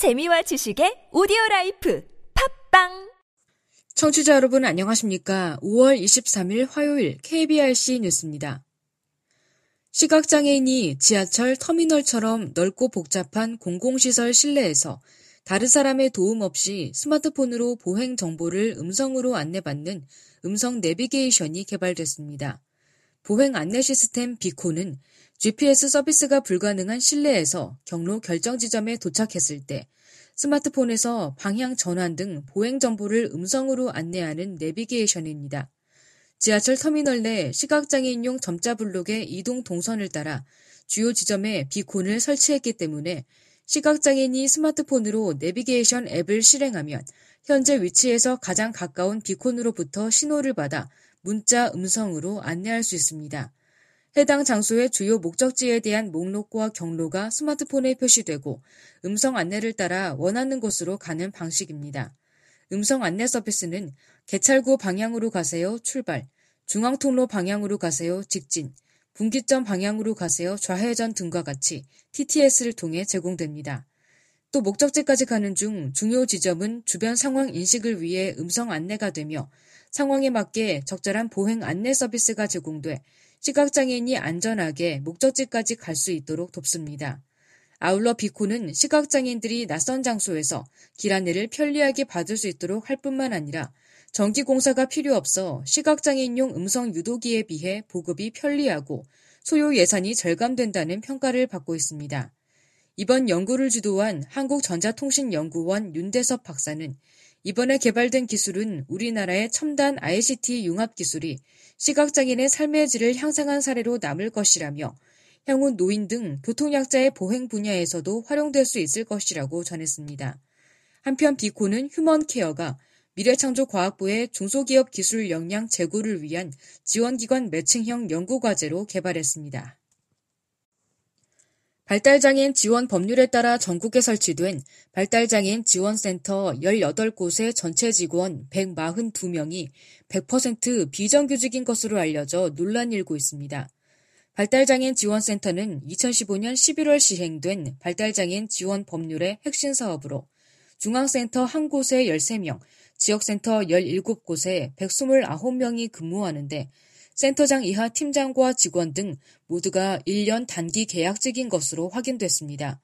재미와 지식의 오디오 라이프 팟빵 청취자 여러분 안녕하십니까? 5월 23일 화요일 KBRC 뉴스입니다. 시각장애인이 지하철 터미널처럼 넓고 복잡한 공공시설 실내에서 다른 사람의 도움 없이 스마트폰으로 보행 정보를 음성으로 안내받는 음성 내비게이션이 개발됐습니다. 보행 안내 시스템 비코는 GPS 서비스가 불가능한 실내에서 경로 결정 지점에 도착했을 때 스마트폰에서 방향 전환 등 보행 정보를 음성으로 안내하는 내비게이션입니다. 지하철 터미널 내 시각장애인용 점자 블록의 이동 동선을 따라 주요 지점에 비콘을 설치했기 때문에 시각장애인이 스마트폰으로 내비게이션 앱을 실행하면 현재 위치에서 가장 가까운 비콘으로부터 신호를 받아 문자 음성으로 안내할 수 있습니다. 해당 장소의 주요 목적지에 대한 목록과 경로가 스마트폰에 표시되고 음성 안내를 따라 원하는 곳으로 가는 방식입니다. 음성 안내 서비스는 개찰구 방향으로 가세요 출발, 중앙통로 방향으로 가세요 직진, 분기점 방향으로 가세요 좌회전 등과 같이 TTS를 통해 제공됩니다. 또 목적지까지 가는 중 중요 지점은 주변 상황 인식을 위해 음성 안내가 되며 상황에 맞게 적절한 보행 안내 서비스가 제공돼 시각장애인이 안전하게 목적지까지 갈 수 있도록 돕습니다. 아울러 비코는 시각장애인들이 낯선 장소에서 길 안내를 편리하게 받을 수 있도록 할 뿐만 아니라 전기 공사가 필요 없어 시각장애인용 음성 유도기에 비해 보급이 편리하고 소요 예산이 절감된다는 평가를 받고 있습니다. 이번 연구를 주도한 한국전자통신연구원 윤대섭 박사는 이번에 개발된 기술은 우리나라의 첨단 ICT 융합 기술이 시각장애인의 삶의 질을 향상한 사례로 남을 것이라며 향후 노인 등 교통약자의 보행 분야에서도 활용될 수 있을 것이라고 전했습니다. 한편 비코는 휴먼 케어가 미래창조과학부의 중소기업 기술 역량 제고를 위한 지원기관 매칭형 연구과제로 개발했습니다. 발달장애인 지원 법률에 따라 전국에 설치된 발달장애인 지원센터 18곳의 전체 직원 142명이 100% 비정규직인 것으로 알려져 논란이 일고 있습니다. 발달장애인 지원센터는 2015년 11월 시행된 발달장애인 지원 법률의 핵심 사업으로 중앙센터 한 곳에 13명, 지역센터 17곳에 129명이 근무하는데 센터장 이하 팀장과 직원 등 모두가 1년 단기 계약직인 것으로 확인됐습니다.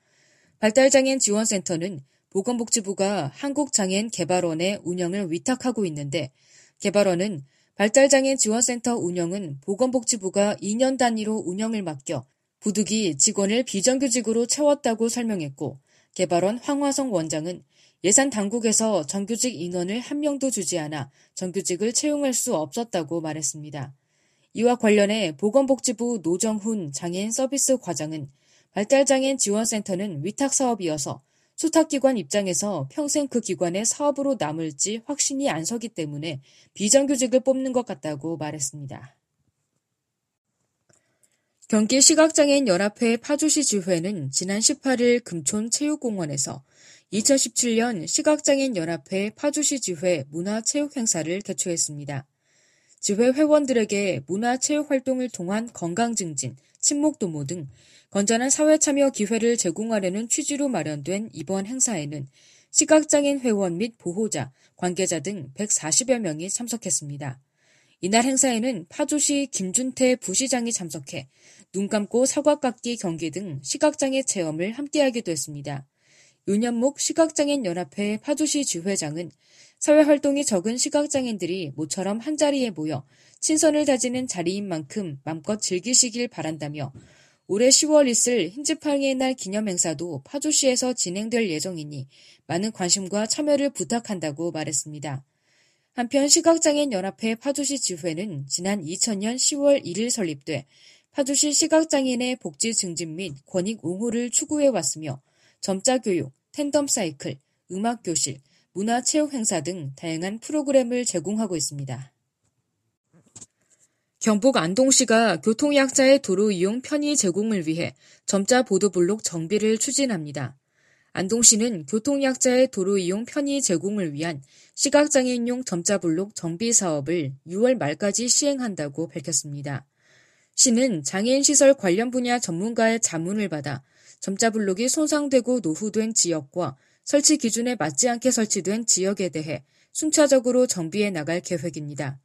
발달장애인 지원센터는 보건복지부가 한국장애인 개발원의 운영을 위탁하고 있는데 개발원은 발달장애인 지원센터 운영은 보건복지부가 2년 단위로 운영을 맡겨 부득이 직원을 비정규직으로 채웠다고 설명했고 개발원 황화성 원장은 예산 당국에서 정규직 인원을 한 명도 주지 않아 정규직을 채용할 수 없었다고 말했습니다. 이와 관련해 보건복지부 노정훈 장애인 서비스 과장은 발달장애인 지원센터는 위탁 사업이어서 수탁기관 입장에서 평생 그 기관의 사업으로 남을지 확신이 안 서기 때문에 비정규직을 뽑는 것 같다고 말했습니다. 경기 시각장애인 연합회 파주시 지회는 지난 18일 금촌 체육공원에서 2017년 시각장애인 연합회 파주시 지회 문화체육 행사를 개최했습니다. 지회 회원들에게 문화체육 활동을 통한 건강 증진, 친목 도모 등 건전한 사회 참여 기회를 제공하려는 취지로 마련된 이번 행사에는 시각장애인 회원 및 보호자, 관계자 등 140여 명이 참석했습니다. 이날 행사에는 파주시 김준태 부시장이 참석해 눈 감고 사과깎기 경기 등 시각장애 체험을 함께하기도 했습니다. 윤현목 시각장애인 연합회 파주시 주회장은 사회활동이 적은 시각장애인들이 모처럼 한자리에 모여 친선을 다지는 자리인 만큼 맘껏 즐기시길 바란다며 올해 10월 있을 흰지팡이의 날 기념행사도 파주시에서 진행될 예정이니 많은 관심과 참여를 부탁한다고 말했습니다. 한편 시각장애인 연합회 파주시 지회는 지난 2000년 10월 1일 설립돼 파주시 시각장애인의 복지 증진 및 권익 옹호를 추구해 왔으며 점자 교육, 텐덤 사이클, 음악 교실, 문화 체육 행사 등 다양한 프로그램을 제공하고 있습니다. 경북 안동시가 교통약자의 도로 이용 편의 제공을 위해 점자 보도블록 정비를 추진합니다. 안동시는 교통약자의 도로 이용 편의 제공을 위한 시각장애인용 점자블록 정비 사업을 6월 말까지 시행한다고 밝혔습니다. 시는 장애인 시설 관련 분야 전문가의 자문을 받아 점자블록이 손상되고 노후된 지역과 설치 기준에 맞지 않게 설치된 지역에 대해 순차적으로 정비해 나갈 계획입니다.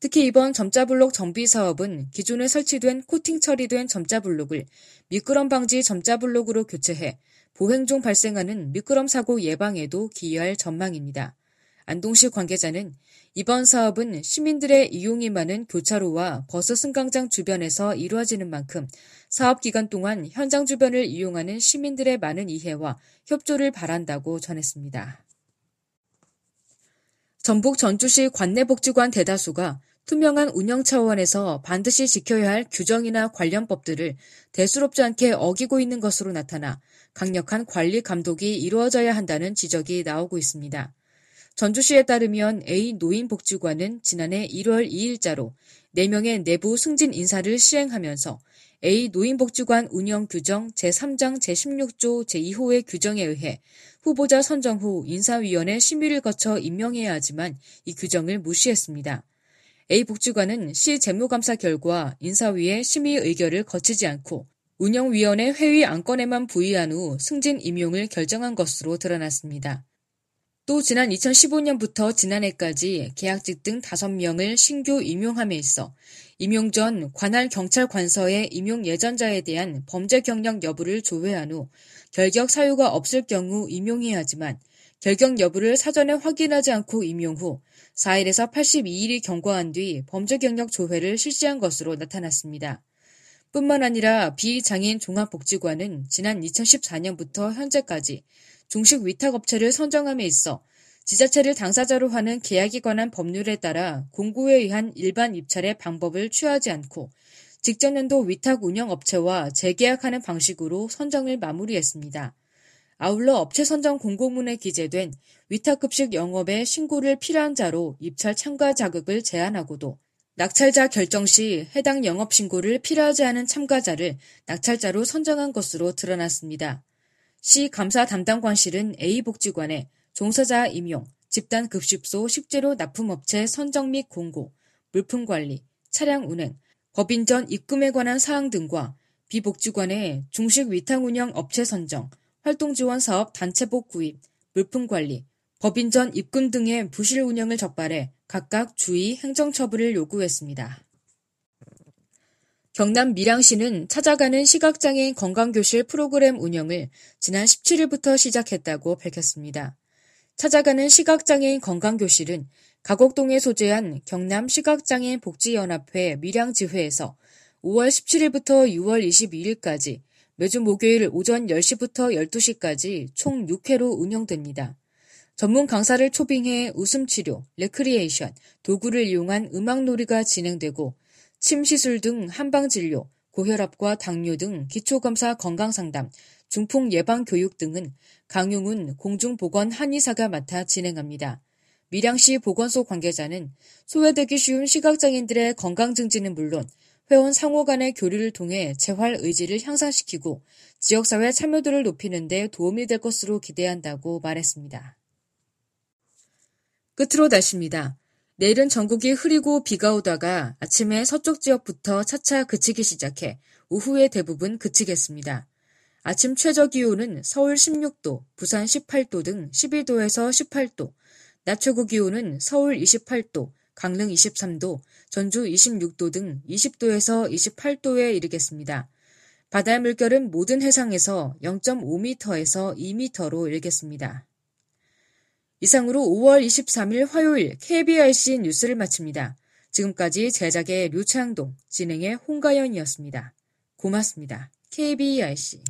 특히 이번 점자블록 정비 사업은 기존에 설치된 코팅 처리된 점자블록을 미끄럼 방지 점자블록으로 교체해 보행 중 발생하는 미끄럼 사고 예방에도 기여할 전망입니다. 안동시 관계자는 이번 사업은 시민들의 이용이 많은 교차로와 버스 승강장 주변에서 이루어지는 만큼 사업 기간 동안 현장 주변을 이용하는 시민들의 많은 이해와 협조를 바란다고 전했습니다. 전북 전주시 관내복지관 대다수가 투명한 운영 차원에서 반드시 지켜야 할 규정이나 관련 법들을 대수롭지 않게 어기고 있는 것으로 나타나 강력한 관리 감독이 이루어져야 한다는 지적이 나오고 있습니다. 전주시에 따르면 A 노인복지관은 지난해 1월 2일자로 4명의 내부 승진 인사를 시행하면서 A 노인복지관 운영 규정 제3장 제16조 제2호의 규정에 의해 후보자 선정 후 인사위원회 심의를 거쳐 임명해야 하지만 이 규정을 무시했습니다. A 복지관은 시 재무감사 결과 인사위의 심의 의결을 거치지 않고 운영위원회 회의 안건에만 부의한 후 승진 임용을 결정한 것으로 드러났습니다. 또 지난 2015년부터 지난해까지 계약직 등 5명을 신규 임용함에 있어 임용 전 관할 경찰 관서의 임용 예전자에 대한 범죄 경력 여부를 조회한 후 결격 사유가 없을 경우 임용해야 하지만 결격 여부를 사전에 확인하지 않고 임용 후 4일에서 82일이 경과한 뒤 범죄 경력 조회를 실시한 것으로 나타났습니다. 뿐만 아니라 비장애인 종합복지관은 지난 2014년부터 현재까지 중식 위탁업체를 선정함에 있어 지자체를 당사자로 하는 계약에 관한 법률에 따라 공고에 의한 일반 입찰의 방법을 취하지 않고 직전년도 위탁 운영 업체와 재계약하는 방식으로 선정을 마무리했습니다. 아울러 업체 선정 공고문에 기재된 위탁급식 영업의 신고를 필요한 자로 입찰 참가 자격을 제한하고도 낙찰자 결정 시 해당 영업 신고를 필요하지 않은 참가자를 낙찰자로 선정한 것으로 드러났습니다. 시 감사 담당관실은 A복지관에 종사자 임용, 집단급식소 식재료 납품업체 선정 및 공고, 물품관리, 차량 운행, 법인전 입금에 관한 사항 등과 비복지관의 중식 위탁 운영 업체 선정, 활동 지원 사업 단체복 구입, 물품 관리, 법인전 입금 등의 부실 운영을 적발해 각각 주의 행정처분을 요구했습니다. 경남 밀양시는 찾아가는 시각장애인 건강교실 프로그램 운영을 지난 17일부터 시작했다고 밝혔습니다. 찾아가는 시각장애인 건강교실은 가곡동에 소재한 경남 시각장애인 복지연합회 밀양지회에서 5월 17일부터 6월 22일까지 매주 목요일 오전 10시부터 12시까지 총 6회로 운영됩니다. 전문 강사를 초빙해 웃음 치료, 레크리에이션, 도구를 이용한 음악놀이가 진행되고 침 시술 등 한방진료, 고혈압과 당뇨 등 기초검사 건강상담, 중풍 예방 교육 등은 강용훈 공중보건 한의사가 맡아 진행합니다. 밀양시 보건소 관계자는 소외되기 쉬운 시각장애인들의 건강 증진은 물론 회원 상호 간의 교류를 통해 재활 의지를 향상시키고 지역사회 참여도를 높이는 데 도움이 될 것으로 기대한다고 말했습니다. 끝으로 날씨입니다. 내일은 전국이 흐리고 비가 오다가 아침에 서쪽 지역부터 차차 그치기 시작해 오후에 대부분 그치겠습니다. 아침 최저 기온은 서울 16도, 부산 18도 등 12도에서 18도, 낮 최고 기온은 서울 28도, 강릉 23도, 전주 26도 등 20도에서 28도에 이르겠습니다. 바다의 물결은 모든 해상에서 0.5m에서 2m로 일겠습니다. 이상으로 5월 23일 화요일 KBRC 뉴스를 마칩니다. 지금까지 제작의 류창동, 진행의 홍가연이었습니다. 고맙습니다. KBRC